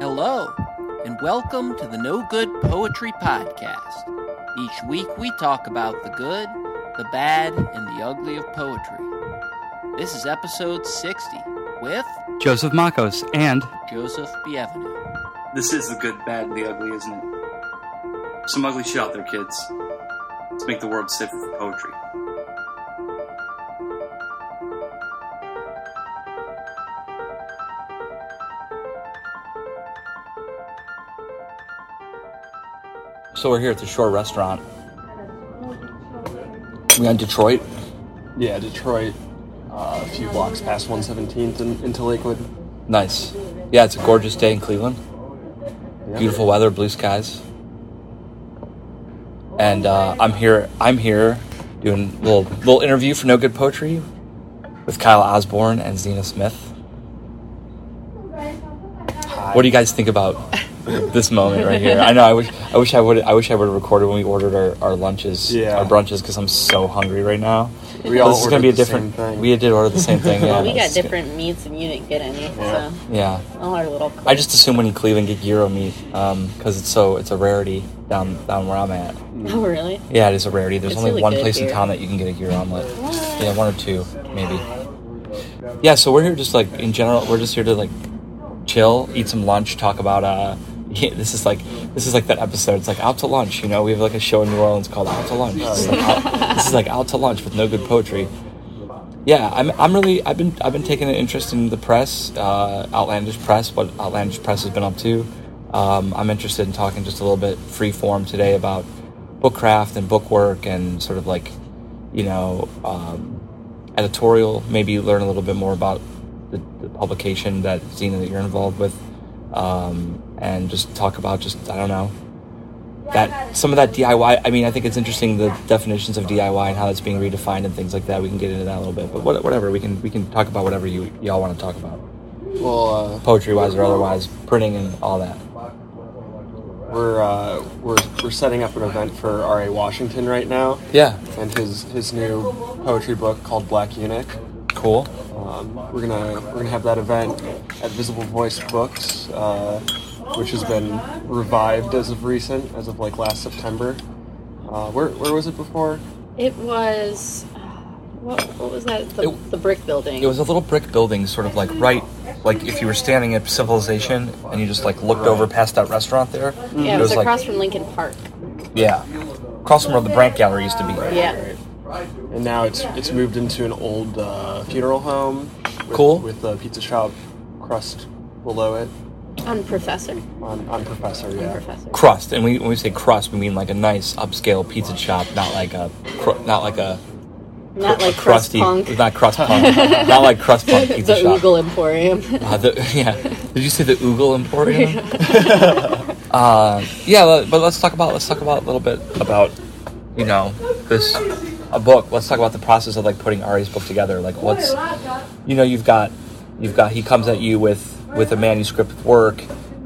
Hello, and welcome to the No Good Poetry Podcast. Each week we talk about the good, the bad, and the ugly of poetry. This is episode 60 with Joseph Makos and Joseph Bienvenu. This is the good, bad, and the ugly, isn't it? Some ugly shit out there, kids. Let's make the world safe for poetry. So we're here at the Shore Restaurant. We on Detroit. Yeah, Detroit, uh, a few blocks past 117th and into Lakewood. Nice. Yeah, it's a gorgeous day in Cleveland. Yeah. Beautiful weather, blue skies. And uh, I'm here. I'm here doing a little little interview for No Good Poetry with Kyle Osborne and Zena Smith. What do you guys think about this moment right here? I know. I wish. I wish I would. I wish I would have recorded when we ordered our, our lunches, Yeah. our brunches, because I'm so hungry right now. We all this is gonna be a different. same thing. We did order the same thing. Yeah. Well, we got It's- different meats and you didn't get any, so Yeah. all our little. I just assume when you Cleveland get gyro meat because it's so it's a rarity down down where I'm at. Oh really? Yeah, it is a rarity. There's It's only really one good place in town that you can get a gyro omelet. What? Yeah, one or two maybe. Yeah, so we're here just like in general. We're just here to like chill, eat some lunch, talk about uh. Yeah, this is like this is like that episode. It's like out to lunch. You know, we have like a show in New Orleans called Out to Lunch. This is like out, this is like out to lunch with no good poetry. Yeah, I'm, I'm really I've been I've been taking an interest in the press, uh, Outlandish Press, what Outlandish Press has been up to. Um, I'm interested in talking just a little bit free form today about bookcraft and bookwork and sort of like, you know, um, editorial. Maybe learn a little bit more about the, the publication that Zena that you're involved with, um, and just talk about just I don't know that some of that DIY. I mean, I think it's interesting the definitions of DIY and how that's being redefined and things like that. We can get into that a little bit, but what, whatever we can we can talk about whatever you y'all want to talk about, Well, uh, poetry wise or otherwise, printing and all that. we're, uh, we're we're setting up an event for R.A. Washington right now, Yeah, and his his new poetry book called Black Eunuch. cool. Um, we're gonna we're gonna have that event at Visible Voice Books, uh, which has been revived as of recent, as of like last September. Uh, where where was it before? It was. uh, What, what was that? The, It- the brick building. It was a little brick building, sort of like right, like if you were standing at Civilization and you just like looked over past that restaurant there. yeah, it was, like across from Lincoln Park. yeah, across from where the Brandt Gallery used to be. Yeah. And now it's it's moved into an old uh, funeral home. With, Cool. With a pizza shop crust below it On Professor. on, on Professor. On Yeah. Professor. Crust, and we, when we say crust, we mean like a nice upscale pizza shop, not like a, cr- not like a, Not like a crust crusty, punk. not crust punk, not like crust punk the pizza shop. The Oogle Emporium. Uh, the, yeah. Did you say the Oogle Emporium? uh, yeah, but let's talk about let's talk about a little bit about you know this a book. Let's talk about the process of like putting Ari's book together. Like what's you know you've got you've got he comes at you with with a manuscript work.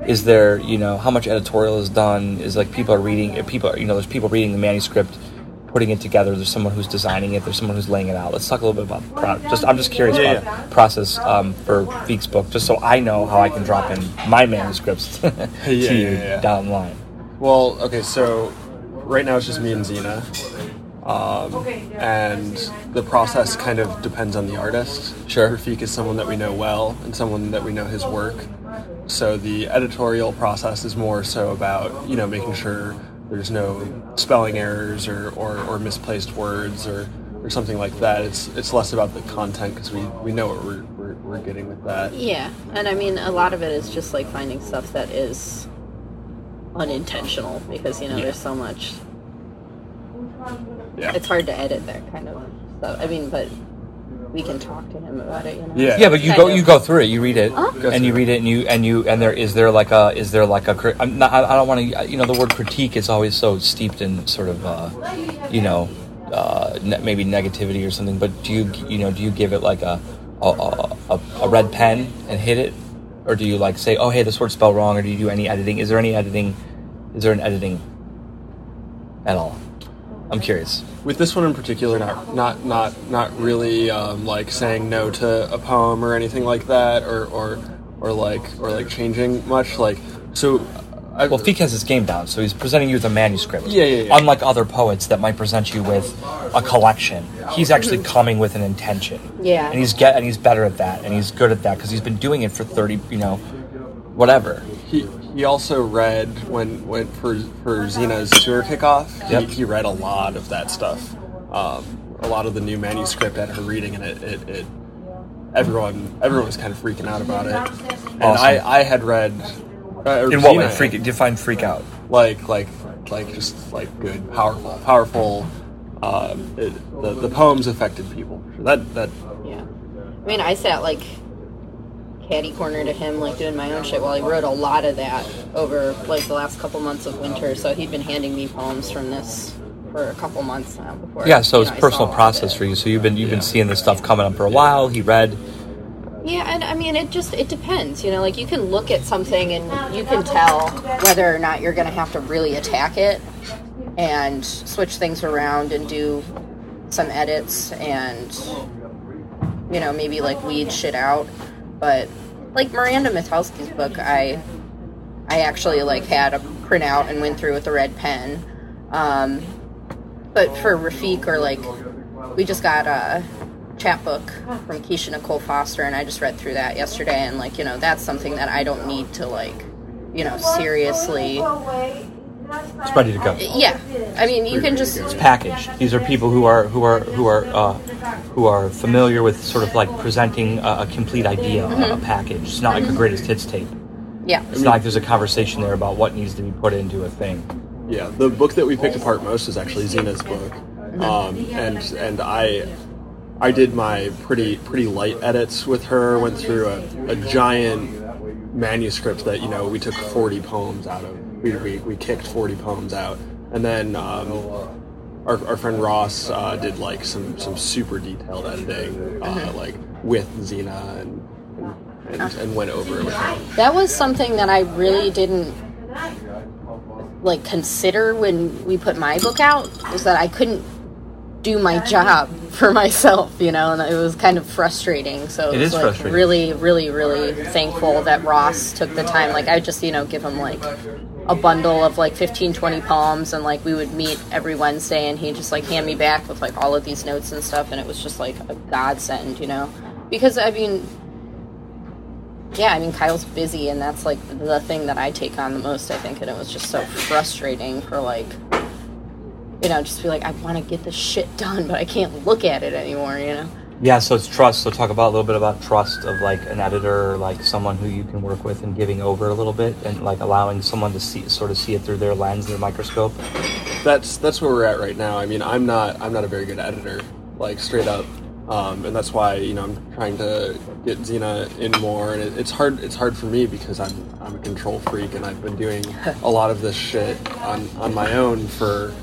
Is there you know how much editorial is done? Is like people are reading people are, you know there's people reading the manuscript. Putting it together, there's someone who's designing it. There's someone who's laying it out. Let's talk a little bit about the pro- just. I'm just curious Yeah, about process um, for Feek's book, just so I know how I can drop in my manuscripts to Yeah, you yeah, yeah. down the line. Well, okay, so right now it's just me and Xena. Um, and the process kind of depends on the artist. Sure. Rafik is someone that we know well and someone that we know his work. So the editorial process is more so about, you know, making sure there's no spelling errors or, or, or misplaced words or, or something like that. It's it's less about the content because we, we know what we're, we're, we're getting with that. Yeah, and I mean, a lot of it is just like finding stuff that is unintentional because you know there's so much. Yeah. It's hard to edit that kind of stuff. I mean, but we can talk to him about it. You know. Yeah. Yeah, but you Kind go of. you go through it. You read it, Huh? And you read it, and you and you and there is there like a is there like a cri- I'm not, I I don't want to you know the word critique is always so steeped in sort of uh, you know uh, ne- maybe negativity or something. But do you you know do you give it like a a, a, a a red pen and hit it, or do you like say oh hey this word's spelled wrong, or do you do any editing? Is there any editing? Is there an editing at all? I'm curious. With this one in particular, not not not not really um, like saying no to a poem or anything like that, or or or like or like changing much. Like so, I, Well, Feek has his game down, so he's presenting you with a manuscript. Yeah, yeah, yeah. Unlike other poets that might present you with a collection, he's actually coming with an intention. Yeah. and he's get and he's better at that, and he's good at that because he's been doing it for thirty, you know, whatever. he he also read when when for for Xena's tour kickoff. Yep. He, he read a lot of that stuff. Um, a lot of the new manuscript at her reading, and it, it, it everyone everyone was kind of freaking out about it. Awesome. And I I had read. Uh, or In what Xena way? had. Freak? Define freak out. like like like just like good powerful powerful uh, it, the, the poems affected people that that Yeah. I mean, I sat like catty corner to him, like doing my own shit while he wrote a lot of that over like the last couple months of winter. So he'd been handing me poems from this for a couple months now before. Yeah, so you it's know, personal process for you. So you've been you've been seeing this stuff coming up for a while. He read. Yeah, and I mean, it just it depends. You know, like you can look at something and you can tell whether or not you're going to have to really attack it and switch things around and do some edits and you know maybe like weed shit out. But like Miranda Mitalski's book, I I actually like had a printout and went through with a red pen. Um, but for Rafik or like we just got a chapbook from Kisha Nicole Foster and I just read through that yesterday and like you know that's something that I don't need to like you know seriously It's ready to go. yeah I mean you can just It's package. These are people who are who are who are uh, who are familiar with sort of like presenting a, a complete idea, a- a package. It's not like a greatest hits tape. yeah It's not like there's a conversation there about what needs to be put into a thing. yeah the book that we picked apart most is actually Xena's book um, and and I I did my pretty pretty light edits with her went through a, a giant manuscript that you know we took 40 poems out of we, we, we kicked 40 poems out and then um, our, our friend Ross uh, did like some some super detailed editing uh, like with Xena and and, and, and went over it with him. that was something that I really didn't like consider when we put my book out was that I couldn't do my job for myself, you know, and it was kind of frustrating. So it, It was is like frustrating. really, really, really thankful that Ross took the time. Like I just, you know, give him like a bundle of like 15, 20 poems and like we would meet every Wednesday and he'd just like hand me back with like all of these notes and stuff and it was just like a godsend, you know. Because I mean yeah, I mean Kyle's busy, and that's like the thing that I take on the most. I think, and it was just so frustrating for like, you know, just be like, I want to get this shit done, but I can't look at it anymore. You know? Yeah, so it's trust. So talk about a little bit about trust of like an editor, or like someone who you can work with and giving over a little bit, and like allowing someone to see sort of see it through their lens, their microscope. that's that's where we're at right now. I mean, I'm not I'm not a very good editor, like straight up, um, and that's why you know I'm trying to get Xena in more, and it, it's hard it's hard for me because I'm I'm a control freak, and I've been doing a lot of this shit on on my own for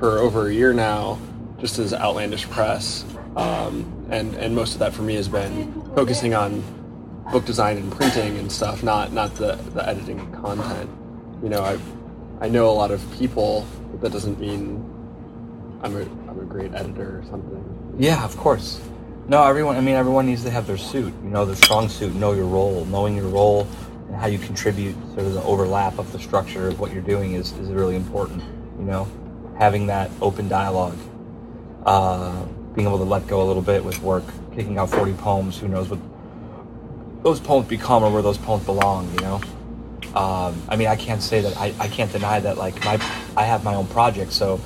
for over a year now, just as outlandish press, um, and and most of that for me has been focusing on book design and printing and stuff, not not the the editing content. You know, I I know a lot of people, but that doesn't mean I'm a I'm a great editor or something. Yeah, of course. No, everyone. I mean, everyone needs to have their suit. You know, their strong suit. Know your role. Knowing your role and how you contribute, sort of the overlap of the structure of what you're doing is is really important. You know, having that open dialogue, uh, being able to let go a little bit with work, kicking out 40 poems. Who knows what those poems become or where those poems belong? You know. Um, I mean, I can't say that I, I can't deny that like my I have my own project, so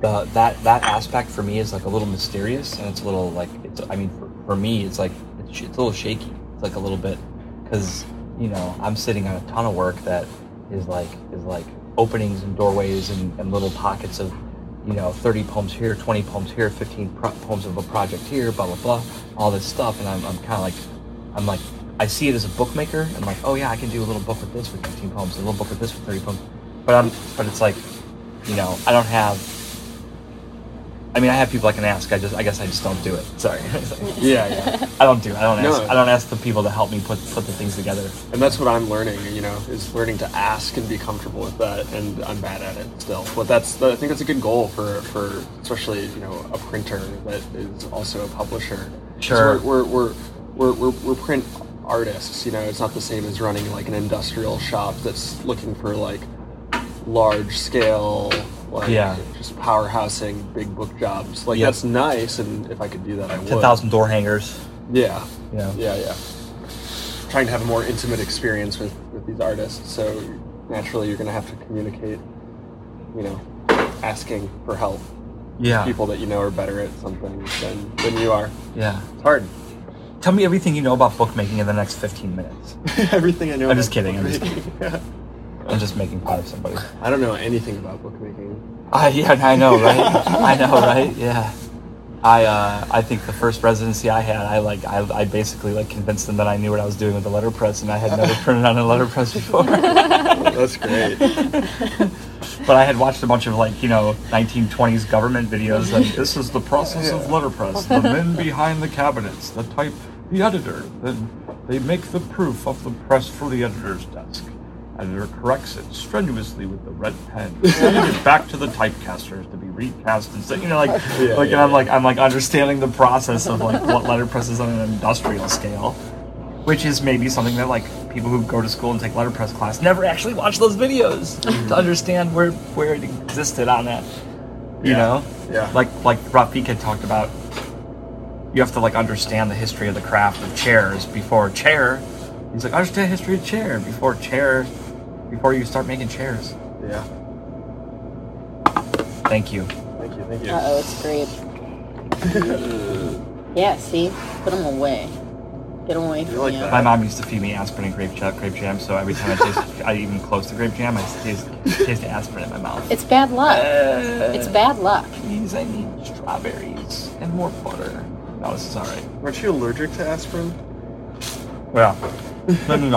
the that that aspect for me is like a little mysterious and it's a little like it's I mean for, for me it's like it's, it's a little shaky. It's like a little bit because you know I'm sitting on a ton of work that is like is like openings and doorways and, and little pockets of you know 30 poems here, 20 poems here, 15 pro- poems of a project here, blah blah blah, all this stuff, and I'm I'm kind of like I'm like I see it as a bookmaker. I'm like oh yeah I can do a little book with this with 15 poems, a little book with this with 30 poems, but I'm but it's like you know I don't have I mean, I have people I can ask. I just, I guess, I just don't do it. Sorry, Yeah, yeah. I don't do. it. I don't ask. No. I don't ask the people to help me put put the things together. and that's what I'm learning. You know, is learning to ask and be comfortable with that. And I'm bad at it still. But that's I think that's a good goal for for especially you know a printer that is also a publisher. Sure. We're we're we're we're, we're, we're print artists. You know, it's not the same as running like an industrial shop that's looking for like large scale, like Yeah. just powerhousing big book jobs. Like Yep. that's nice, and if I could do that, I would. Ten thousand door hangers. Yeah, Yeah. yeah, yeah. Trying to have a more intimate experience with with these artists, so naturally you're going to have to communicate. You know, asking for help. Yeah. People that you know are better at something than than you are. Yeah. It's hard. Tell me everything you know about bookmaking in the next fifteen minutes. Everything I know. I'm just kidding, I'm just bookmaking. I'm just making fun of somebody. I don't know anything about bookmaking. Uh, yeah, I know, right? I know, right? Yeah. I uh, I think the first residency I had, I like I, I basically like convinced them that I knew what I was doing with the letterpress, and I had never printed on a letterpress before. That's great. but I had watched a bunch of like you know 1920s government videos. Like this is the process of letterpress. The men behind the cabinets, the type, the editor. Then they make the proof of the press for the editor's desk. Editor corrects it strenuously with the red pen. It back to the typecasters to be recast and so, you know like Yeah, like yeah, and I'm like I'm like understanding the process of like what letterpress is on an industrial scale. Which is maybe something that like people who go to school and take letterpress class never actually watch those videos to mm-hmm. understand where where it existed on that. You Yeah. know? Yeah. Like like Rafik had talked about you have to like understand the history of the craft of chairs before chair. He's like, understand the history of chair before chair before you start making chairs. Yeah. Thank you. Thank you. Thank you. Uh oh, it's great. yeah, see? Put them away. Get them away from like you. that? My mom used to feed me aspirin and grape jam, grape jam, so every time I taste, I even close the grape jam, I taste, taste aspirin in my mouth. It's bad luck. Uh, It's bad luck. Please, I need strawberries and more butter. No, this is all right. Aren't you allergic to aspirin? Yeah. I didn't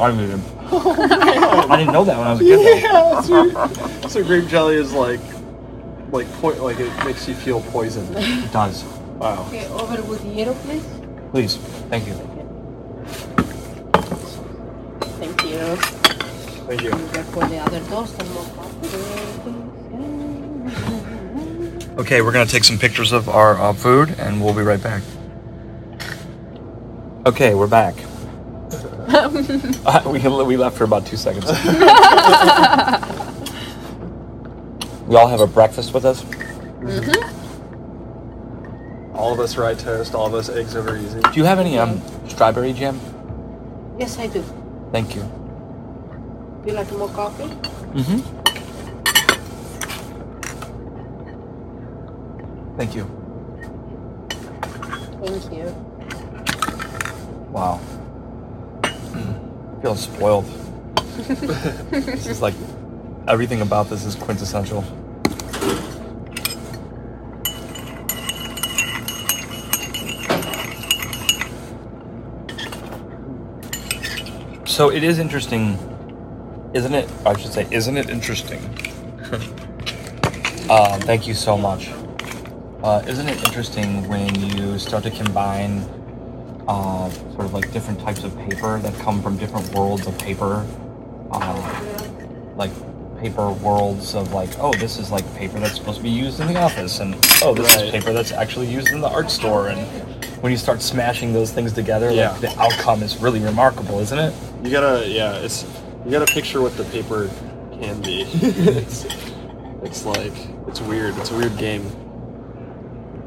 know I didn't know that when I was a kid. Yeah. So, so grape jelly is like, like po- like it makes you feel poisoned. It does. Wow. Okay, over with yellow, please. Please, thank you. Thank you. Thank you. For the other door, some more coffee. Okay, we're gonna take some pictures of our uh, food, and we'll be right back. Okay, we're back. Uh, we we left for about two seconds. we all have a breakfast with us. All of us rye toast. All of us eggs over easy. Do you have any um strawberry jam? Yes, I do. Thank you. Do you like more coffee? Mm-hmm. Thank you. Thank you. Wow. Feel spoiled. this is like everything about this is quintessential. So it is interesting, isn't it? I should say, isn't it interesting? uh, thank you so much. Uh, isn't it interesting when you start to combine uh, sort of like different types of paper that come from different worlds of paper, uh, like paper worlds of like, oh, this is like paper that's supposed to be used in the office, and oh, this is paper that's actually used in the art store, and when you start smashing those things together, Yeah. like the outcome is really remarkable, isn't it? You gotta, yeah, it's you gotta picture what the paper can be. it's, it's like it's weird. It's a weird game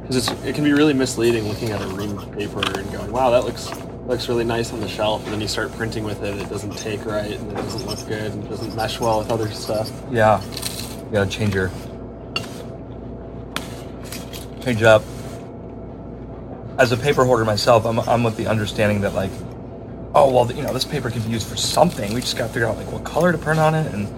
because it can be really misleading looking at a ream of paper and going, "Wow, that looks looks really nice on the shelf," and then you start printing with it, it doesn't take right, and it doesn't look good, and it doesn't mesh well with other stuff. Yeah, you gotta change your change it up. As a paper hoarder myself, I'm, I'm with the understanding that like, oh well, you know, this paper can be used for something. We just gotta figure out like what color to print on it, and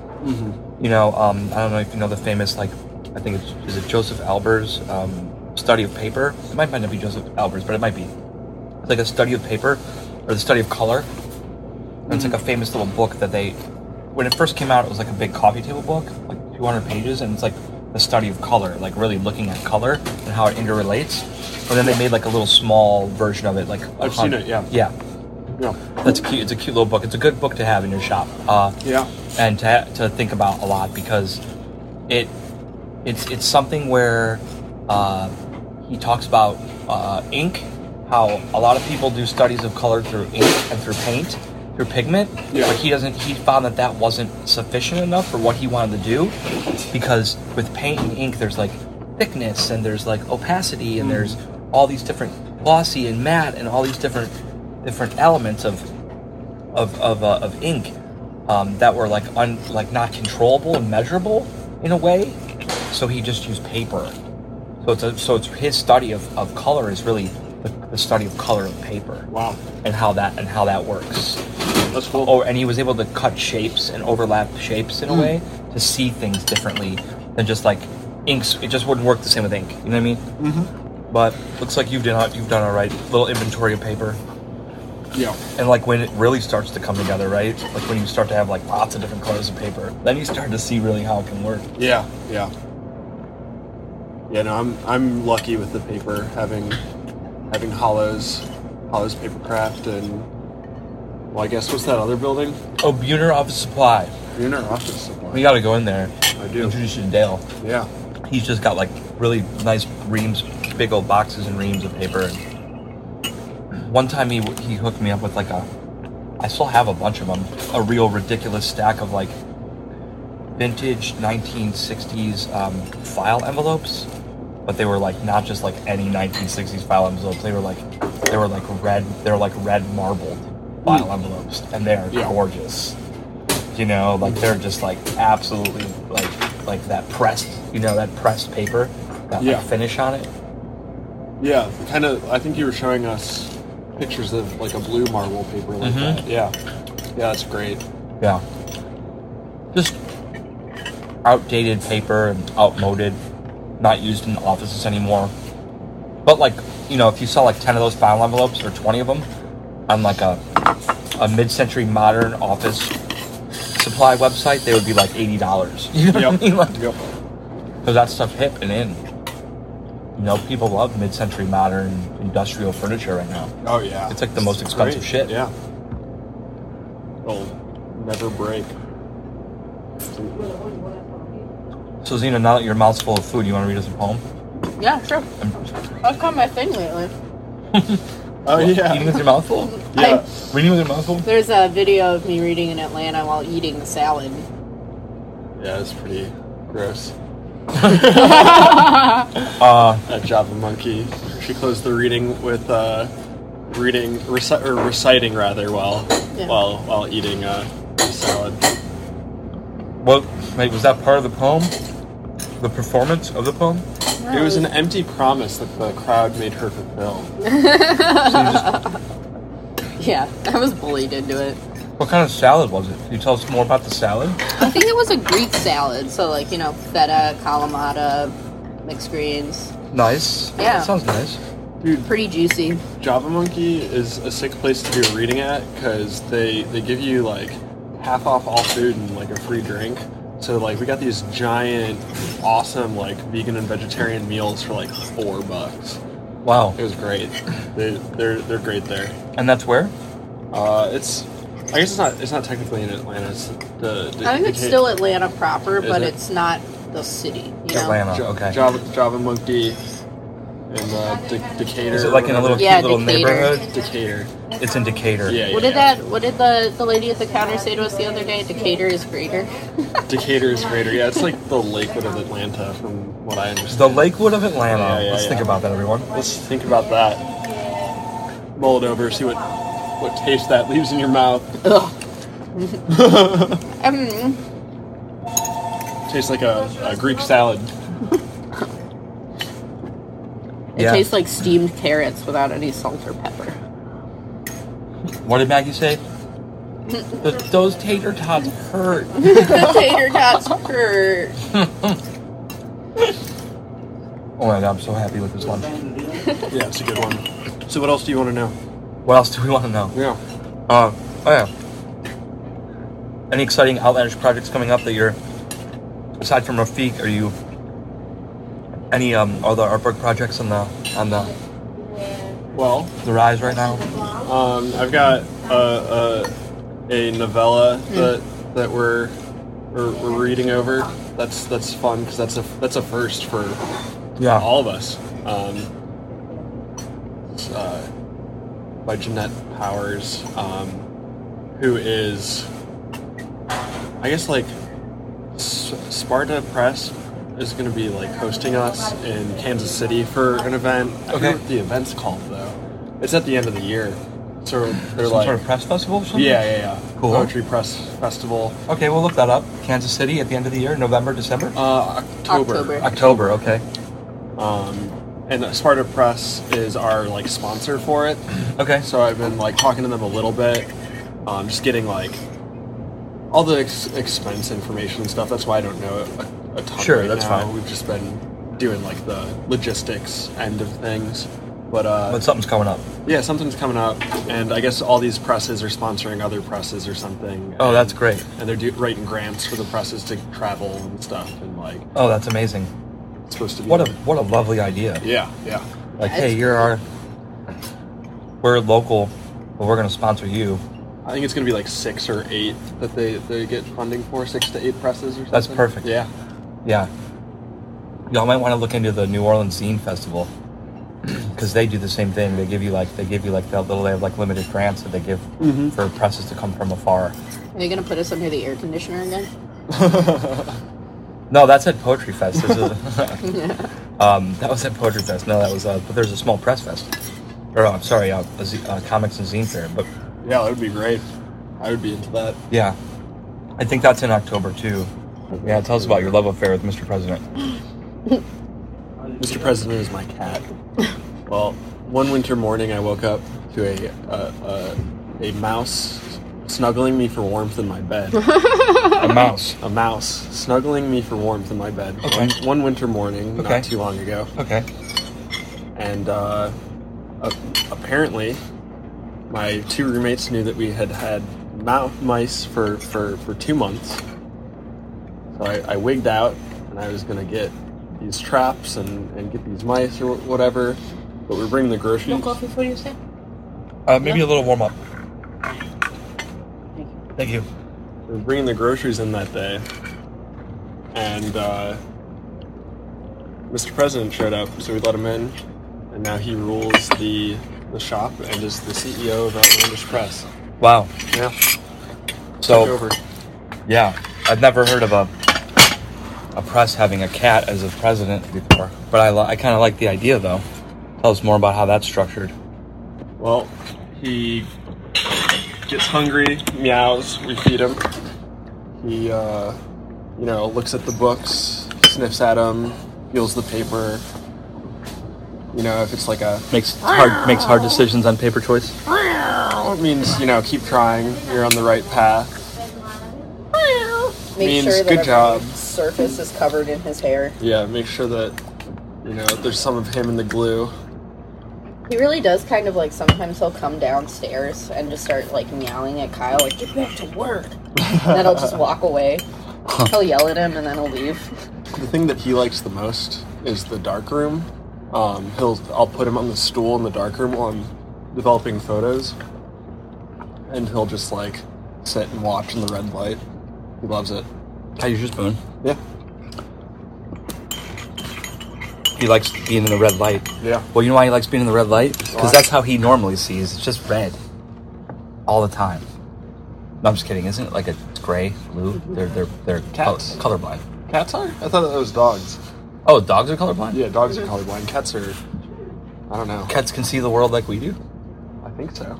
you know, um, I don't know if you know the famous like, I think it's is it Josef Albers' um, study of paper. It might, might not be Josef Albers, but it might be. It's like a study of paper or the study of color. And it's like a famous little book that they, when it first came out, it was like a big coffee table book, like 200 pages, and it's like the study of color, like really looking at color and how it interrelates. And then they made like a little small version of it, like I've seen it, yeah. yeah. Yeah, That's cute. It's a cute little book. It's a good book to have in your shop. Uh, yeah, and to, to think about a lot because it it's it's something where uh, he talks about uh, ink how a lot of people do studies of color through ink and through paint, through pigment. Yeah. But he doesn't. He found that that wasn't sufficient enough for what he wanted to do, because with paint and ink, there's like thickness and there's like opacity and there's all these different glossy and matte and all these different different elements of of of, uh, of ink um, that were like un, like not controllable and measurable in a way. So he just used paper. So it's a, so it's his study of, of color is really the, the study of color of paper Wow, and how that and how that works. that's cool. Oh, and he was able to cut shapes and overlap shapes in a way to see things differently than just like inks. It just wouldn't work the same with ink. You know what I mean? Mm-hmm. But looks like you've done you've done all right. Little inventory of paper. yeah, And like when it really starts to come together, right? Like when you start to have like lots of different colors of paper, then you start to see really how it can work. yeah, yeah. Yeah, no, I'm I'm lucky with the paper having having Hollo's, Hollo's Papercraft, and well, I guess what's that other building? Oh, Buhner Office Supply. Our office supply. We got to go in there. I do. Introduce you to Dale. Yeah. He's just got like really nice reams, big old boxes and reams of paper. And one time he he hooked me up with like a, I still have a bunch of them, a real ridiculous stack of like vintage 1960s um, file envelopes, but they were like not just like any 1960s file envelopes. They were like they were like red. They were like red marbled file envelopes, and they are Yeah. gorgeous. You know, like they're just like absolutely like like that pressed. You know, that pressed paper, that Yeah. like finish on it. Yeah, kind of. I think you were showing us pictures of like a blue marble paper like Mhm. that. Yeah, yeah, that's great. Yeah. Just outdated paper and outmoded, not used in offices anymore. But like, you know, if you saw like ten of those file envelopes or twenty of them on like a a mid-century modern office supply website, they would be like eighty dollars. You know what I mean? Like, Yep. because that stuff's hip and in. You know, people love mid-century modern industrial furniture right now. Oh yeah. It's like the most expensive Great. shit. Yeah. It'll never break. So Zena, now that your mouth's full of food, you want to read us a poem? Yeah, sure. That's kind of my thing lately. Oh yeah. Eating with your mouth full? yeah. Reading with your mouth full? There's a video of me reading in Atlanta while eating a salad. Yeah, it's pretty gross. Uh, At Java Monkey, she closed the reading with uh, reading reci- or reciting rather while Yeah. while while eating uh, salad. What? Wait, was that part of the poem? The performance of the poem? It was an empty promise that the crowd made her fulfill. Yeah, I was bullied into it. What kind of salad was it? Can you tell us more about the salad? I think it was a Greek salad, so like you know feta, kalamata, mixed greens, Nice. Yeah. That sounds nice. Dude, pretty juicy. Java Monkey is a sick place to do reading at because they they give you like half off all food and like a free drink. So like we got these giant, awesome like vegan and vegetarian meals for like four bucks. Wow. It was great. They they're they're great there. And that's where? Uh, it's I guess it's not it's not technically in Atlanta. It's the, the I think it's Deca- still Atlanta proper, Is but it? it's not the city. You know? Atlanta. Ja- okay. Java Java Monkey and uh, De- Decatur. Is it like in a little Yeah, cute little Decatur. neighborhood? Decatur? It's in Decatur. Yeah, yeah. What did yeah. that? What did the the lady at the counter say to us the other day? Decatur is greater. Decatur is greater. Yeah, it's like the Lakewood of Atlanta, from what I understand. The. Lakewood of Atlanta. Yeah, yeah, Let's yeah. think about that, everyone. Let's think about that. Mull it over. See what what taste that leaves in your mouth. Um, Tastes like a, a Greek salad. It Yeah. tastes like steamed carrots without any salt or pepper. What did Maggie say? Th- those tater tots hurt. the tater tots hurt. Oh my god, I'm so happy with this lunch. Yeah, it's a good one. So what else do you want to know? What else do we want to know? Yeah. Uh, oh yeah. Any exciting outlandish projects coming up that you're, aside from Rafiq, are you, any um other artwork projects on the on the Well, the rise right now? um, I've got a, a, a novella that that we're, we're we're reading over. That's that's fun because that's a that's a first for Yeah. all of us. Um, it's, uh, by Jeanette Powers, um, who is, I guess, like S- Spartan Press is going to be like hosting us in Kansas City for an event. I Okay. forget what the event's called though. It's at the end of the year, so they're Some like, sort of press festival or something? yeah, yeah, yeah, Cool. poetry press festival. Okay, we'll look that up. Kansas City at the end of the year, November, December? Uh, October. October. October, okay. Um, and Spartan Press is our like sponsor for it. Okay. So I've been like talking to them a little bit, um, just getting like all the ex- expense information and stuff. That's why I don't know a, a ton. Sure, right that's now. fine. We've just been doing like the logistics end of things, but uh, But something's coming up. yeah, something's coming up, and I guess all these presses are sponsoring other presses or something. Oh, and- that's great. And they're do- writing grants for the presses to travel and stuff, and like Oh, that's amazing. it's supposed to be What a what a lovely idea. yeah, yeah. Like, That's hey, you're our we're local, but we're gonna sponsor you. I think it's going to be like six or eight that they, they get funding for, six to eight presses or something. That's perfect. Yeah. Yeah. Y'all might want to look into the New Orleans Zine Festival because they do the same thing. They give you like they give you like the little they have like limited grants that they give for presses to come from afar. Are you gonna put us under the air conditioner again? No, that's at Poetry Fest. This is- um, that was at Poetry Fest. No, that was uh, but there's a small press fest. Or uh, I'm sorry, uh, a Z- uh, comics and zine fair. But Yeah, that would be great. I would be into that. yeah, I think that's in October too. Yeah, tell us about your love affair with Mr. President. Mr. President is my cat. well, one winter morning I woke up to a, a, a, a mouse snuggling me for warmth in my bed. A mouse. a mouse snuggling me for warmth in my bed. Okay. One, one winter morning, Okay. not too long ago. Okay. and uh, a- apparently my two roommates knew that we had had mou- mice for, for, for two months. So I, I wigged out and I was going to get these traps and, and get these mice or whatever. But we're bringing the groceries. No coffee for you, sir? Uh, maybe a little warm up. Thank you. Thank you. We are bringing the groceries in that day. And uh, Mr. President showed up, so we let him in. And now he rules the, the shop and is the CEO of Outlandish Press. Wow. Yeah. So over. Yeah, I've never heard of a a press having a cat as a president before, but I, I kind of like the idea though. Tell us more about how that's structured. Well, he gets hungry, meows, we feed him. He, uh, you know, looks at the books, sniffs at them, feels the paper. You know, if it's like a. Makes hard makes hard decisions on paper choice. It means, you know, keep trying, you're on the right path. Make Means sure good every job. Surface is covered in his hair. Yeah, make sure that, you know, there's some of him in the glue. He really does kind of like sometimes he'll come downstairs and just start like meowing at Kyle, like, get back to work. and then he'll just walk away. He'll yell at him and then he'll leave. The thing that he likes the most is the dark room. Um, he'll I'll put him on the stool in the dark room while I'm developing photos, and he'll just like sit and watch in the red light. He loves it. I use your spoon? Yeah, He likes being in the red light. yeah. Well, you know why he likes being in the red light? Because that's how he normally sees. It's just red, all the time. No, I'm just kidding. Isn't it like a gray, blue? They're they're they're col- Cats. colorblind. Cats are? I thought that was dogs. Oh, dogs are colorblind. Yeah, dogs are colorblind. Cats are. I don't know. Cats can see the world like we do. I think so.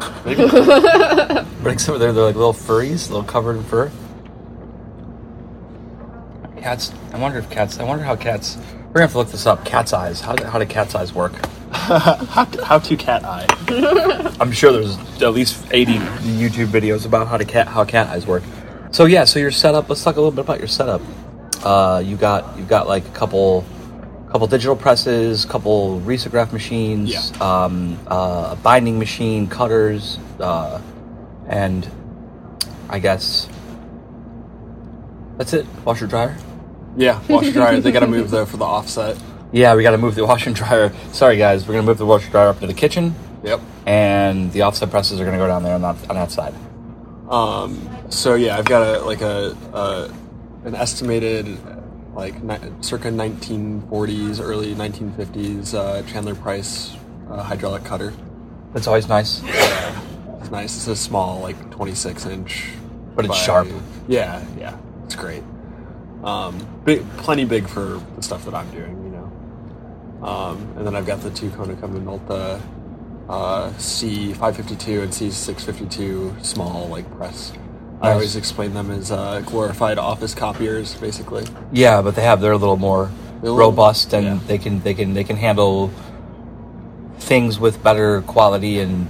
Maybe. But except they're, they're like little furries, little covered in fur. Cats. I wonder if cats. I wonder how cats. We're gonna have to look this up. Cat's eyes. How do, how do cat's eyes work? how, how to cat eye? I'm sure there's at least 80 YouTube videos about how to cat how cat eyes work. So yeah, so your setup. Let's talk a little bit about your setup. Uh, you got you got like a couple couple digital presses, couple risograph machines, Yeah. um, uh, a binding machine, cutters, uh, and I guess that's it. Washer dryer. Yeah, washer dryer. They gotta move though for the offset. Yeah, we got to move the washer and dryer. Sorry guys, we're gonna move the washer dryer up to the kitchen, Yep. and the offset presses are gonna go down there on that on that side. Um, so yeah, I've got a like a, a an estimated like ni- circa 1940s, early 1950s uh, Chandler Price uh, hydraulic cutter. That's always nice. It's nice. It's a small, like 26 inch. But it's by- sharp. Yeah, yeah. It's great. Um, big, plenty big for the stuff that I'm doing, you know. Um, and then I've got the two Konica Minolta uh, C552 and C652 small, like press. I Nice. always explain them as uh, glorified office copiers, basically. Yeah, but they have they're a little more They're a little- robust and yeah. they can they can they can handle things with better quality and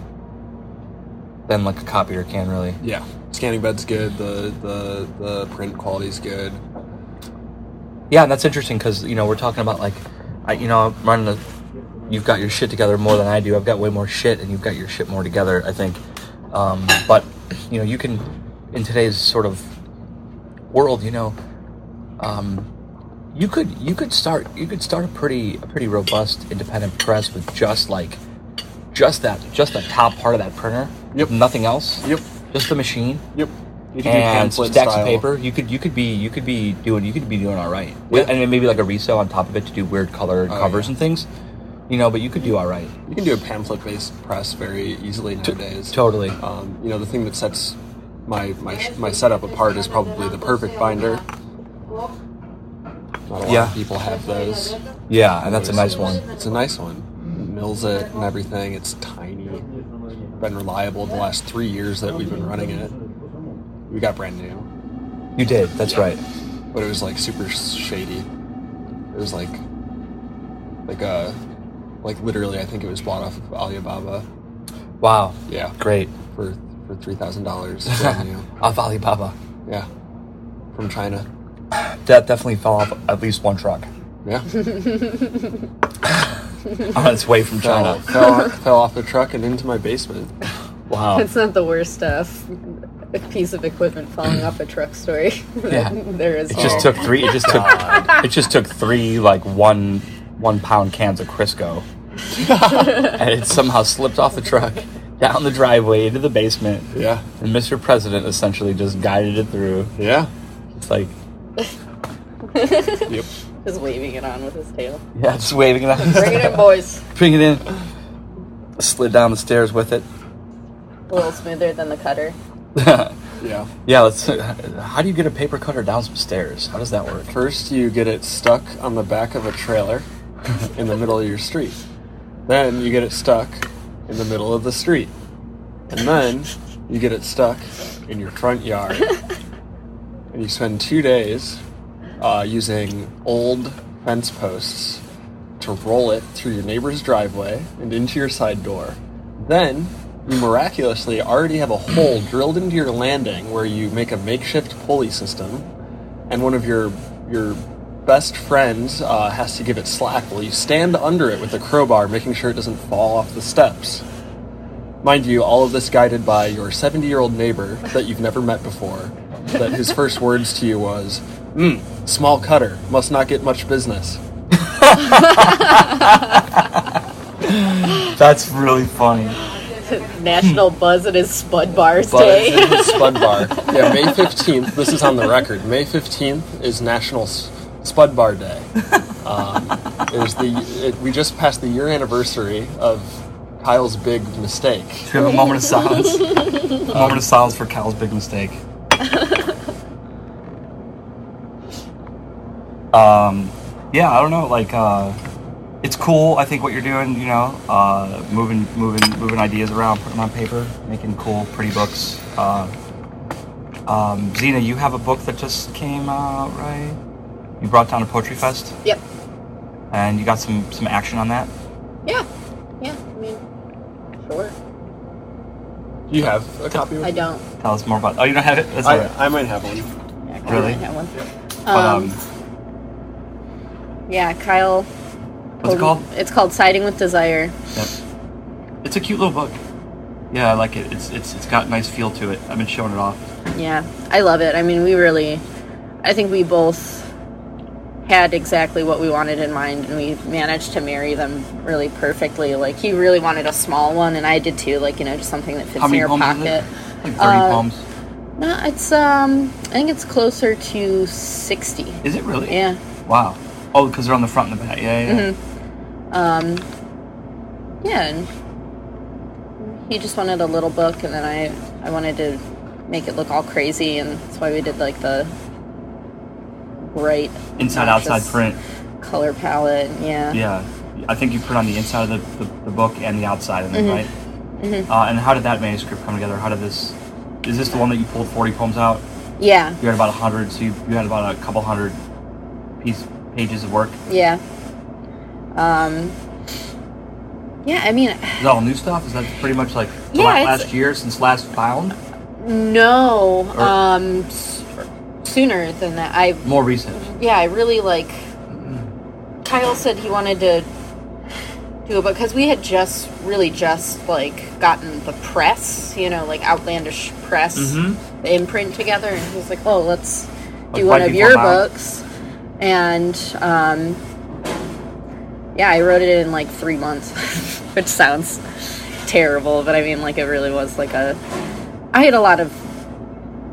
than like a copier can really. Yeah, scanning bed's good. The the the print quality's good. Yeah, and that's interesting because you know we're talking about like, I, you know, I'm running a. You've got your shit together more than I do. I've got way more shit, and you've got your shit more together. I think, um, but you know, you can in today's sort of world, you know, um, you could you could start you could start a pretty a pretty robust independent press with just like just that just that top part of that printer. Yep. Nothing else. Yep. Just the machine Yep. You do and pamphlet stacks style. of paper. You could you could be you could be doing you could be doing all right. Yeah. and then maybe like a resale on top of it to do weird color Oh, covers yeah. and things. You know, but you could do all right. You can do a pamphlet based press very easily nowadays. Totally. Um, you know, the thing that sets my, my my setup apart is probably the perfect binder. Not a lot Yeah. of people have those. Yeah, and that's a nice one. It's a nice one. Mills it and everything. It's tiny. Been reliable the last three years that we've been running it. We got brand new, You did. That's right. but it was like super shady. It was like, like uh, like literally, I think it was bought off of Alibaba. Wow. Yeah, Great. for for three thousand dollars. Off Alibaba. Yeah, from China. That definitely fell off at least one truck Yeah, on its way from fell, China. fell, fell off the truck and into my basement. Wow. It's not the worst stuff. A piece of equipment falling off a truck story. Yeah. there is. It just took three. It just took. It just took three like one one pound cans of Crisco, and it somehow slipped off the truck down the driveway into the basement. Yeah, And Mr. President essentially just guided it through. yeah, It's like, yep. just waving it on with his tail. yeah, just waving it out. Bring it in, boys. Bring it in. Slid down the stairs with it. A little smoother than the cutter. Yeah. yeah, let's. How do you get a paper cutter down some stairs? How does that work? First, you get it stuck on the back of a trailer in the middle of your street. Then you get it stuck in the middle of the street, and then you get it stuck in your front yard. and you spend two days uh, using old fence posts to roll it through your neighbor's driveway and into your side door. Then you miraculously already have a hole drilled into your landing where you make a makeshift pulley system, and one of your your best friends uh, has to give it slack while you stand under it with a crowbar, making sure it doesn't fall off the steps. Mind you, all of this guided by your 70 year old neighbor that you've never met before. That his first words to you was, "Hmm, small cutter, must not get much business." That's really funny. National Buzz at his Spud Bars But Day. it's Spud Bar. Yeah, May 15th, this is on the record. May 15th is National S- Spud Bar Day. Um, it was the, it, we just passed the year anniversary of Kyle's big mistake. Do we have a moment of silence? a moment of silence for Kyle's big mistake. um, yeah, I don't know. Like, uh, it's cool. I think what you're doing. You know, uh, moving, moving, moving ideas around, putting them on paper, making cool, pretty books. Uh, um, Xena, you have a book that just came out, right? You brought down a Poetry Fest, yep. and you got some some action on that. Yeah. Yeah. I mean, sure. You have a copy I don't. Tell us more about. Oh, you don't have it. That's all right. I, I might have one. Yeah, I Really? have one. But, Um, um, yeah, Kyle. What's it called? It's called Siding with Desire. Yep. It's a cute little book. Yeah, I like it. It's it's it's got a nice feel to it. I've been showing it off. Yeah, I love it. I mean, we really, I think we both had exactly what we wanted in mind, and we managed to marry them really perfectly. Like he really wanted a small one, and I did too. Like you know, just something that fits How in your pocket. Like thirty Uh, poems. No, it's um, I think it's closer to sixty. Is it really? Yeah. Wow. Oh, because they're on the front and the back. Yeah, yeah. Mhm. Um, yeah, and he just wanted a little book, and then I I wanted to make it look all crazy, and that's why we did like the bright Inside outside print. color palette. Yeah. Yeah, I think you put on the inside of the, the, the book and the outside of it, right? Mhm. Uh, and how did that manuscript come together? How did this? Is this the one that you pulled forty poems out? Yeah. You had about a hundred, so you, you had about a couple hundred piece pages of work. Yeah. Um. Yeah, I mean, Is that all new stuff? Is that pretty much like Yeah, last year since last found? no. Or- Um, sooner than that. I More recent. yeah, I really like. Kyle said he wanted to do it because we had just really just like gotten the press, you know, like Outlandish Press, Mhm. the imprint together, and he was like, "Oh, let's do one of your books," and um, yeah, I wrote it in like three months, which sounds terrible, but I mean, like it really was like a. I had a lot of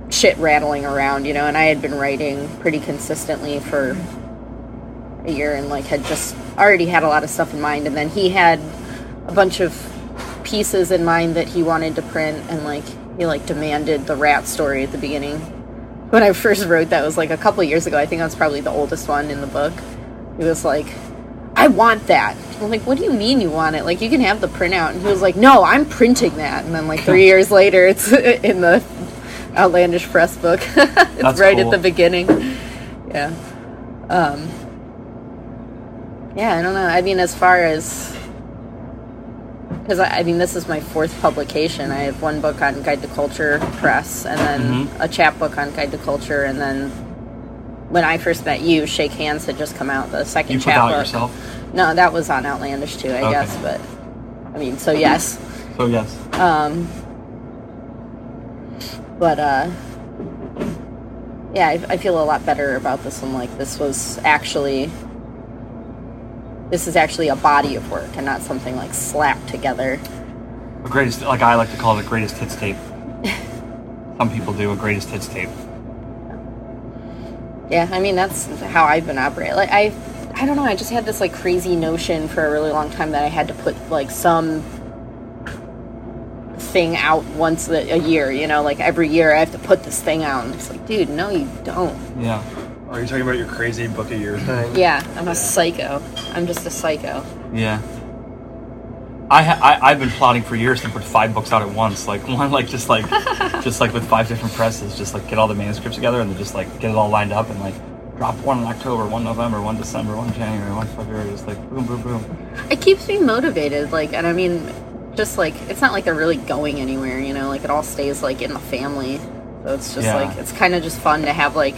shit rattling around, you know, and I had been writing pretty consistently for a year and like had just already had a lot of stuff in mind and then he had a bunch of pieces in mind that he wanted to print and like he like demanded the rat story at the beginning. When I first wrote that was like a couple years ago. I think that was probably the oldest one in the book. It was like, I want that. I'm like, what do you mean you want it? Like, you can have the printout. And he was like, no, I'm printing that. And then, like, three years later, it's in the Outlandish Press book. it's That's right cool. at the beginning. Yeah. Um, yeah, I don't know. I mean, as far as. Because, I, I mean, this is my fourth publication. I have one book on Guide to Kulchur Press, and then Mhm. a chapbook on Guide to Kulchur, and then when I first met you, Shake Hands had just come out, the second You chapbook. yourself. No, that was on Outlandish too, I Okay. guess. But I mean, so yes. So yes. Um, but uh, yeah, I, I feel a lot better about this one. Like this was actually, this is actually a body of work and not something like slapped together. A greatest, like I like to call it, a greatest hits tape. Some people do a greatest hits tape. Yeah, I mean that's how I've been operating. Like I, I don't know. I just had this like crazy notion for a really long time that I had to put like some thing out once a, a year. You know, like every year I have to put this thing out. And it's like, dude, no, you don't. Yeah. Are you talking about your crazy book a year thing? Yeah, I'm a psycho. I'm just a psycho. Yeah. I, ha- I I've been plotting for years to put five books out at once, like one like just like just like with five different presses, just like get all the manuscripts together and then just like get it all lined up and like drop one in October, one November, one December, one January, one February, just like boom, boom, boom. It keeps me motivated. Like, and I mean, just like it's not like they're really going anywhere. You know, like it all stays like in the family. So it's just Yeah. like it's kind of just fun to have like.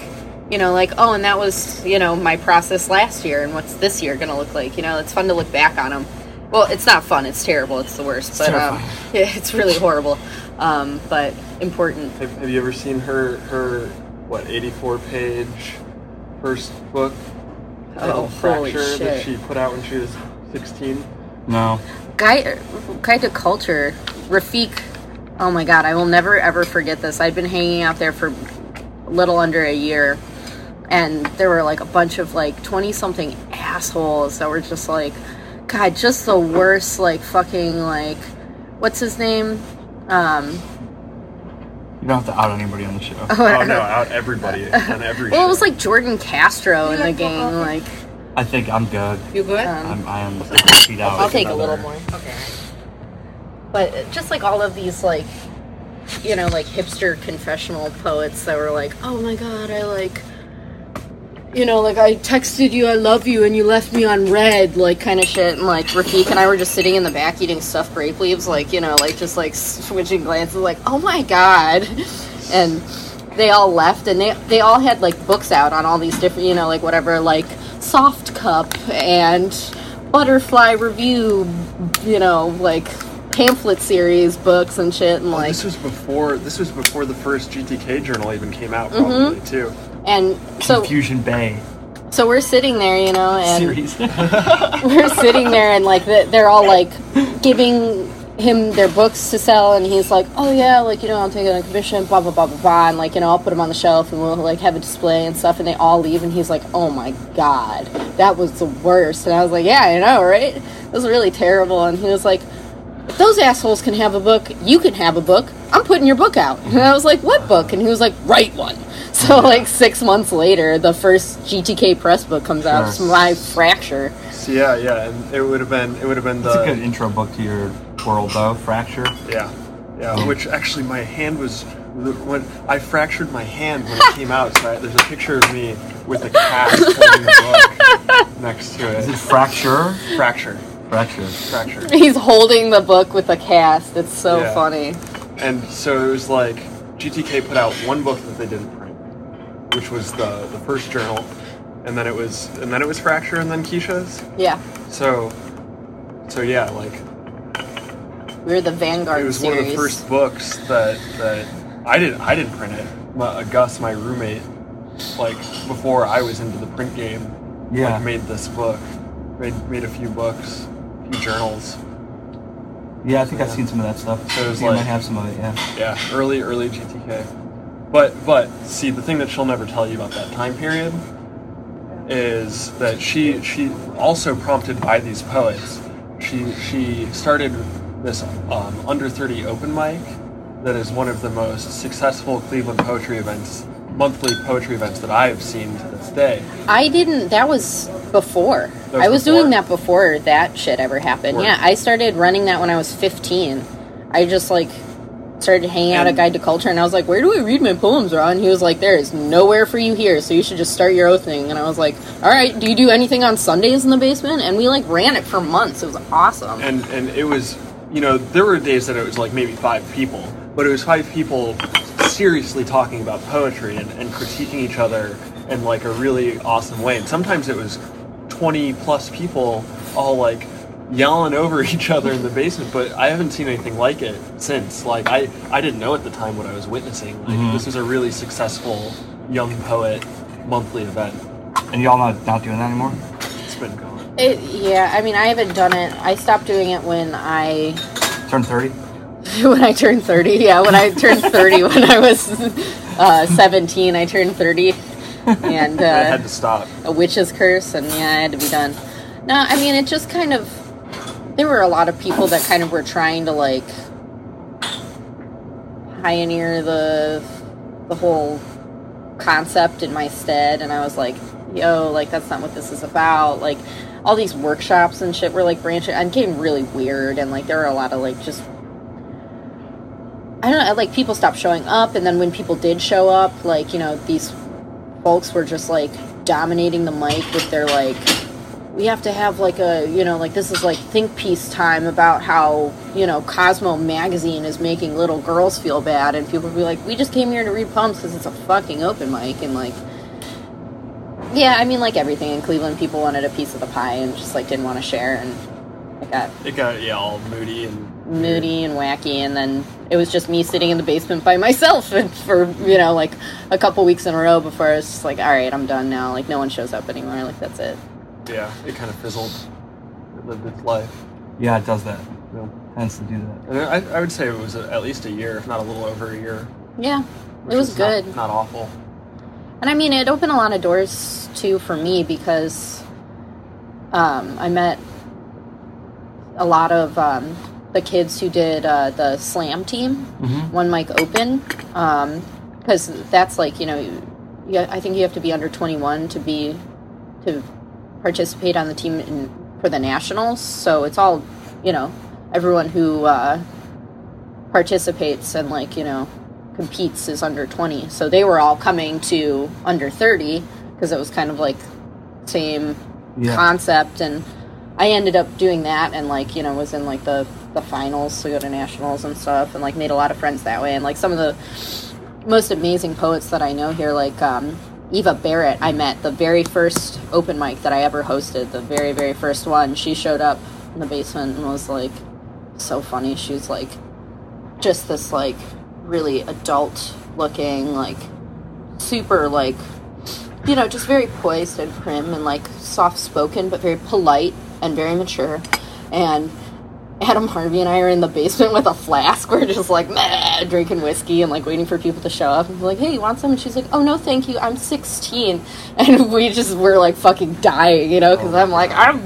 You know, like, oh, and that was, you know, my process last year, and what's this year gonna look like? You know, it's fun to look back on them. Well, it's not fun. It's terrible. It's the worst. but um, terrifying. yeah, it's really horrible. Um, but important. Have, have you ever seen her her what 84 page first book? Oh, holy Fracture that she put out when she was 16. No. Guy, Guide to Kulchur, Rafik. Oh my god, I will never ever forget this. I'd been hanging out there for a little under a year, and there were like a bunch of like twenty something assholes that were just like, God, just the worst. Like fucking like, what's his name? Um, You don't have to out anybody on the show. Oh no, out everybody on every. well, it was like Jordan Castro in the game. Like, I think I'm good. You good? um, I'm I am beat out. I'll take a little more. okay. but just like all of these like you know like hipster confessional poets that were like oh my god i like you know like i texted you i love you and you left me on red like kind of shit and like Rafik and i were just sitting in the back eating stuffed grape leaves like you know like just like switching glances like oh my god and they all left and they they all had like books out on all these different you know like whatever like soft cup and butterfly review you know like pamphlet series books and shit and Oh, like this was before this was before the first GTK journal even came out, Mm-hmm. probably too. And so Confusion Bay so we're sitting there you know and we're sitting there and like they're all like giving him their books to sell and he's like oh yeah like you know i'll take it on commission blah blah blah blah blah and like you know i'll put them on the shelf and we'll like have a display and stuff and they all leave and he's like oh my god that was the worst and i was like yeah i know right it was really terrible and he was like if those assholes can have a book, you can have a book. I'm putting your book out. And I was like, what book? And he was like, write one. So like six months later, the first GTK press book comes out. It's Sure. my fracture. So yeah, yeah, and it would have been it would have been It's a the good intro book to your world, though. Fracture. yeah, yeah. Which actually, my hand was when I fractured my hand when it came out. So I, there's a picture of me with a cast holding the book next to Is it it. fracture? Fracture, Fracture. fracture. He's holding the book with a cast. It's so Yeah. funny. And so it was like GTK put out one book that they didn't print, which was the the first journal, and then it was and then it was Fracture and then Kisha's. Yeah. So so yeah, like We were the Vanguard it was series. one of the first books that that I didn't I didn't print it. My, uh, Gus, my roommate, like before I was into the print game, Yeah. like, made this book, made made a few books, a few journals. Yeah, I think I've Yeah. seen some of that stuff. So it was I think I like- might have some of it. Yeah. Yeah, early early GTK. But but see, the thing that she'll never tell you about that time period is that she she also prompted by these poets. She she started this um, under thirty open mic that is one of the most successful Cleveland poetry events, monthly poetry events that I have seen to this day. I didn't. That was before. was I was before? doing that before that shit ever happened. Word. Yeah, I started running that when I was 15. I just like started hanging out at Guide to Kulchur, and I was like, "Where do I read my poems, Ron?" He was like, "There is nowhere for you here, so you should just start your own thing." And I was like, "All right, do you do anything on Sundays in the basement?" And we like ran it for months. It was awesome. and and it was you know there were days that it was like maybe five people but it was five people seriously talking about poetry and, and critiquing each other in like a really awesome way and sometimes it was 20 plus people all like yelling over each other in the basement but i haven't seen anything like it since like i i didn't know at the time what i was witnessing like this was a really successful young poet monthly event And y'all not not doing that anymore? it's been going It, yeah, I mean, I haven't done it. I stopped doing it when I turned thirty. when I turned 30. Yeah, when I turned 30 when I was uh, 17, I turned 30. And i uh, had to stop a witch's curse, and yeah, I had to be done. No, I mean, it just kind of. There were a lot of people that kind of were trying to, like, pioneer the the whole concept in my stead, and I was like, yo, like, that's not what this is about. Like, all these workshops and shit were, like, branching. I'm getting really weird, and, like, there were a lot of, like, just I don't know, like people stopped showing up, and then when people did show up, like you know, these folks were just like dominating the mic with their like, we have to have like a you know, like this is like think piece time about how you know Cosmo magazine is making little girls feel bad, and people would be like, we just came here to read poems because it's a fucking open mic, and like. Yeah, I mean, like everything in Cleveland, people wanted a piece of the pie and just like didn't want to share, and it got it got yeah all moody and moody and wacky and then it was just me sitting in the basement by myself for you know like a couple weeks in a row before I was just like all right I'm done now. Like no one shows up anymore. Like that's it yeah, it kind of fizzled. It lived its life. Yeah, it does that. Yeah. Tends to do that. And I, I would say it was at least a year, if not a little over a year. yeah it was is not- good Not, awful. and I mean it opened a lot of doors too for me because um, I met a lot of um, the kids who did uh, the slam team one mic open because that's like you know you, I think you have to be under 21 to be to participate on the team in, for the nationals so it's all you know everyone who uh, participates and like you know competes is under 20 so they were all coming to under 30 because it was kind of like same Yeah. concept and i ended up doing that and like you know was in like the the finals to go to nationals and stuff and like made a lot of friends that way and like some of the most amazing poets that i know here like um eva barrett i met the very first open mic that i ever hosted the very very first one. She showed up in the basement and was like so funny. She was like just this like really adult looking like super like you know just very poised and prim and like soft spoken but very polite and very mature. And Adam Harvey and I are in the basement with a flask. We're just like meh, drinking whiskey and like waiting for people to show up. And we're like, "Hey, you want some?" And she's like, "Oh no, thank you. I'm 16." And we just were like fucking dying, you know, because I'm like, I'm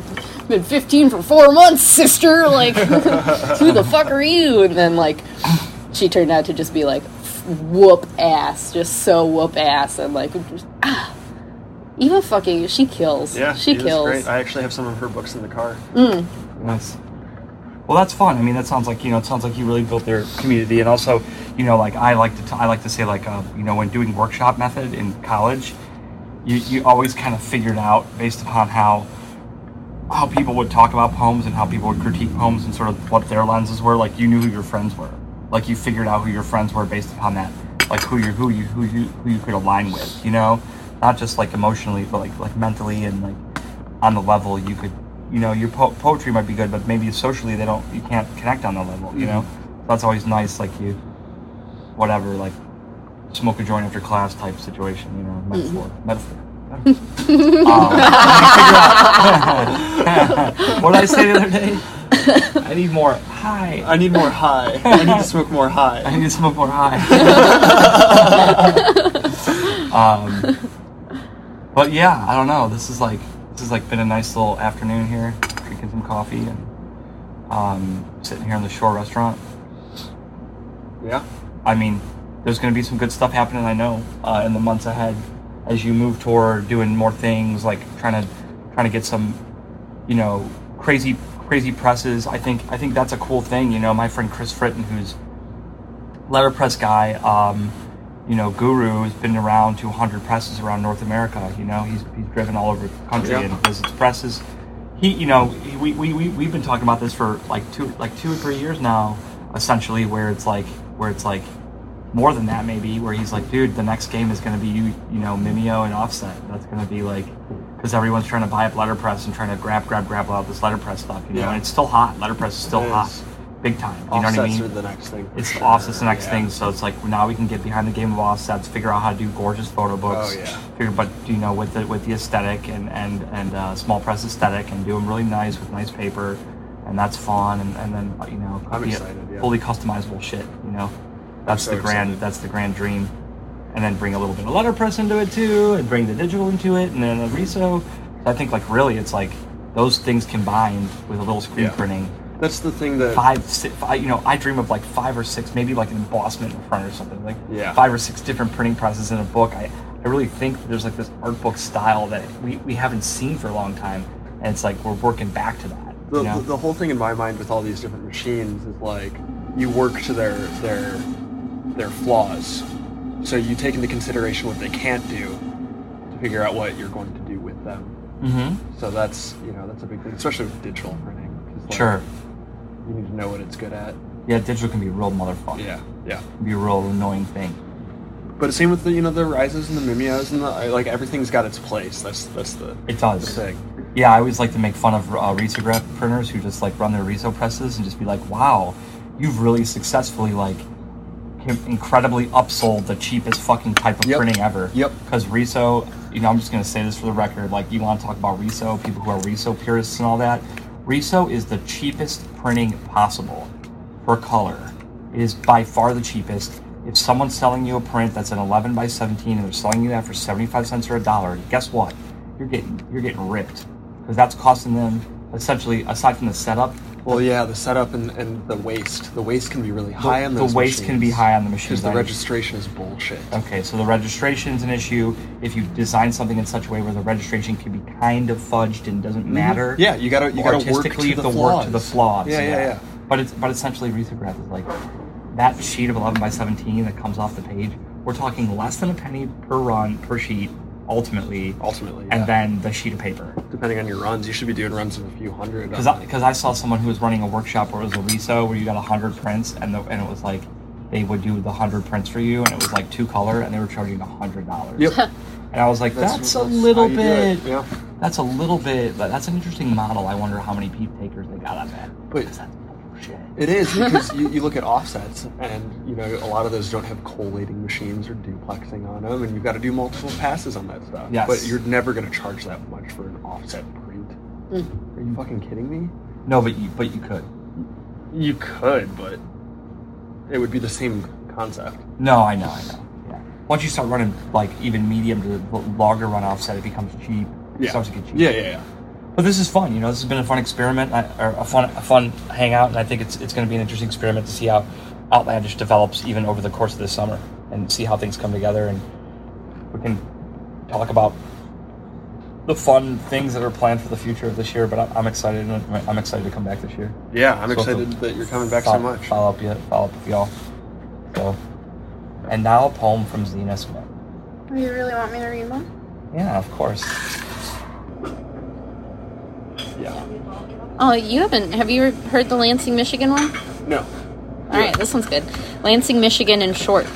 been 15 for four months, sister. Like, who the fuck are you? And then, like, she turned out to just be like, whoop ass. Just so whoop ass. And, like, just, ah. Eva fucking, she kills. Yeah, she is kills. Great. I actually have some of her books in the car. Mm. Nice. Well, that's fun. I mean, that sounds like you know, it sounds like you really built their community, and also, you know, like I like to, t- I like to say, like, uh, you know, when doing workshop method in college, you you always kind of figured out based upon how how people would talk about poems and how people would critique poems and sort of what their lenses were. Like, you knew who your friends were. Like, you figured out who your friends were based upon that. Like, who you who you who you who you could align with. You know, not just like emotionally, but like like mentally and like on the level you could you know your po- poetry might be good but maybe socially they don't you can't connect on the level you know that's always nice like you whatever like smoke a joint after class type situation you know metaphor metaphor um, what did I say the other day? I need more high. I need more high. I need to smoke more high. I need to smoke more high. um, but yeah, I don't know. This is like this has like been a nice little afternoon here, drinking some coffee and um, sitting here in the Shore Restaurant. Yeah. I mean, there's going to be some good stuff happening. I know uh, in the months ahead as you move toward doing more things, like trying to trying to get some, you know, crazy crazy presses. I think I think that's a cool thing. You know, my friend Chris Fritton, who's letterpress guy, um, you know, guru has been around to 100 presses around North America. You know, he's, he's driven all over the country Yeah. and visits presses. He, you know, he- we, we, we, we've been talking about this for like two, like two or three years now, essentially, where it's like, where it's like more than that maybe, where he's like, dude, the next game is going to be you, you know, Mimeo and Offset. That's going to be like, because everyone's trying to buy up letterpress and trying to grab, grab, grab all this letterpress stuff, you know, Yeah. and it's still hot. Letterpress is still It hot, is. Big time. You know what I mean? are the next thing. It's sure. offsets the next Yeah. thing, so it's like now we can get behind the game of offsets, figure out how to do gorgeous photo books. Oh, yeah. Figure, but you know, with the with the aesthetic and and and uh, small press aesthetic, and do them really nice with nice paper, and that's fun. And, and then you know, I'm excited, yeah. fully customizable shit. You know, that's so the grand excited. that's the grand dream. And then bring a little bit of letterpress into it too, and bring the digital into it, and then a reso. I think like really, it's like those things combined with a little screen Yeah. printing That's the thing that. five, six, five, you know, I dream of like five or six, maybe like an embossment in front or something, like Yeah. five or six different printing presses in a book. I, I really think there's like this art book style that we, we haven't seen for a long time, and it's like we're working back to that. the, you know? the, the whole thing in my mind with all these different machines is like you work to their their their flaws so you take into consideration what they can't do to figure out what you're going to do with them mm-hmm. so that's you know that's a big thing especially with digital printing. like, Sure. You need to know what it's good at Yeah, digital can be a real motherfucker. yeah yeah It can be a real annoying thing. but same with the you know the rises and the mimeos and the like everything's got its place that's that's the, It does the thing Yeah, I always like to make fun of uh, risograph printers who just like run their riso presses and just be like, "Wow, you've really successfully like incredibly upsold the cheapest fucking type of Yep. printing ever." Yep. Because riso, you know, I'm just gonna say this for the record. Like, you want to talk about riso, people who are riso purists and all that. Riso is the cheapest printing possible for color. It is by far the cheapest. If someone's selling you a print that's an 11 by 17 and they're selling you that for 75 cents or a dollar, guess what? You're getting you're getting ripped because that's costing them essentially aside from the setup. Well yeah the setup and, and the waste the waste can be really high on the those waste can be high on the machines. because the registration is bullshit Okay, so the registration is an issue. If you design something in such a way where the registration can be kind of fudged and doesn't matter. Mm-hmm. Yeah, you gotta you gotta work to you the work to the flaws. flaws. Yeah, yeah, yeah. But it's but essentially risograph is like that sheet of 11 by 17 that comes off the page. We're talking less than a penny per run per sheet, ultimately, Ultimately, yeah. and then the sheet of paper. depending on your runs, you should be doing runs of a few hundred. Because I. Um, 'cause I saw someone who was running a workshop where it was a RISO where you got 100 prints and the, and it was like they would do the 100 prints for you and it was like two color and they were charging $100. Yep. And I was like, that's, That's- a little how you do it, bit. yeah. That's a little bit. But that's an interesting model. I wonder how many peep takers they got on that. But-. It is because you, you look at offsets, and you know a lot of those don't have collating machines or duplexing on them, and you've got to do multiple passes on that stuff. Yes. But you're never going to charge that much for an offset print. Mm. Are you fucking kidding me? No, but you but you could. You could, but it would be the same concept. No, I know, I know. Yeah. Once you start running like even medium to longer run offset, it becomes cheap. It starts to get cheap. Yeah, yeah, yeah. But this is fun. You know, this has been a fun experiment, or a fun a fun hangout, and I think it's it's going to be an interesting experiment to see how Outlandish develops even over the course of this summer, and see how things come together, and we can talk about the fun things that are planned for the future of this year. But I- I'm excited. I'm excited to come back this year. Yeah, I'm So excited that you're coming back so follow, much. Follow up, yet, follow up with y'all. So, and now a poem from Zena Smith. Oh, You really want me to read one? Yeah, of course. Yeah. Oh, you haven't. Have you heard the Lansing, Michigan one? No. All right, this one's good. Lansing, Michigan, in short.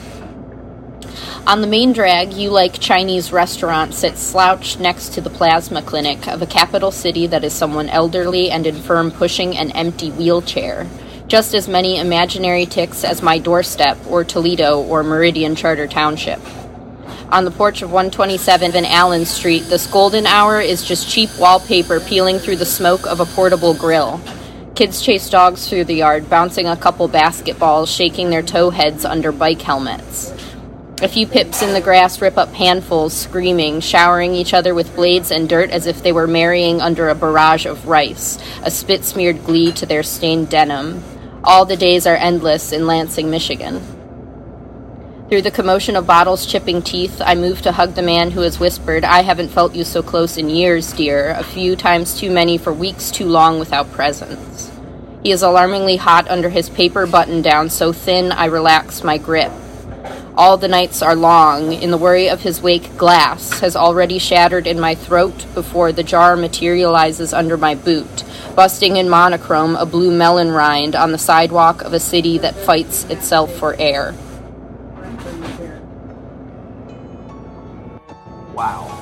On the main drag, you like Chinese restaurant sits slouched next to the plasma clinic of a capital city that is someone elderly and infirm pushing an empty wheelchair. Just as many imaginary ticks as my doorstep, or Toledo, or Meridian Charter Township. On the porch of 127 Allen Street, this golden hour is just cheap wallpaper peeling through the smoke of a portable grill. Kids chase dogs through the yard, bouncing a couple basketballs, shaking their tow heads under bike helmets. A few pips in the grass rip up handfuls, screaming, showering each other with blades and dirt as if they were marrying under a barrage of rice, a spit smeared glee to their stained denim. All the days are endless in Lansing, Michigan. Through the commotion of bottles chipping teeth, I move to hug the man who has whispered, I haven't felt you so close in years, dear, a few times too many for weeks too long without presence. He is alarmingly hot under his paper button down, so thin I relax my grip. All the nights are long. In the worry of his wake, glass has already shattered in my throat before the jar materializes under my boot, busting in monochrome a blue melon rind on the sidewalk of a city that fights itself for air. Wow.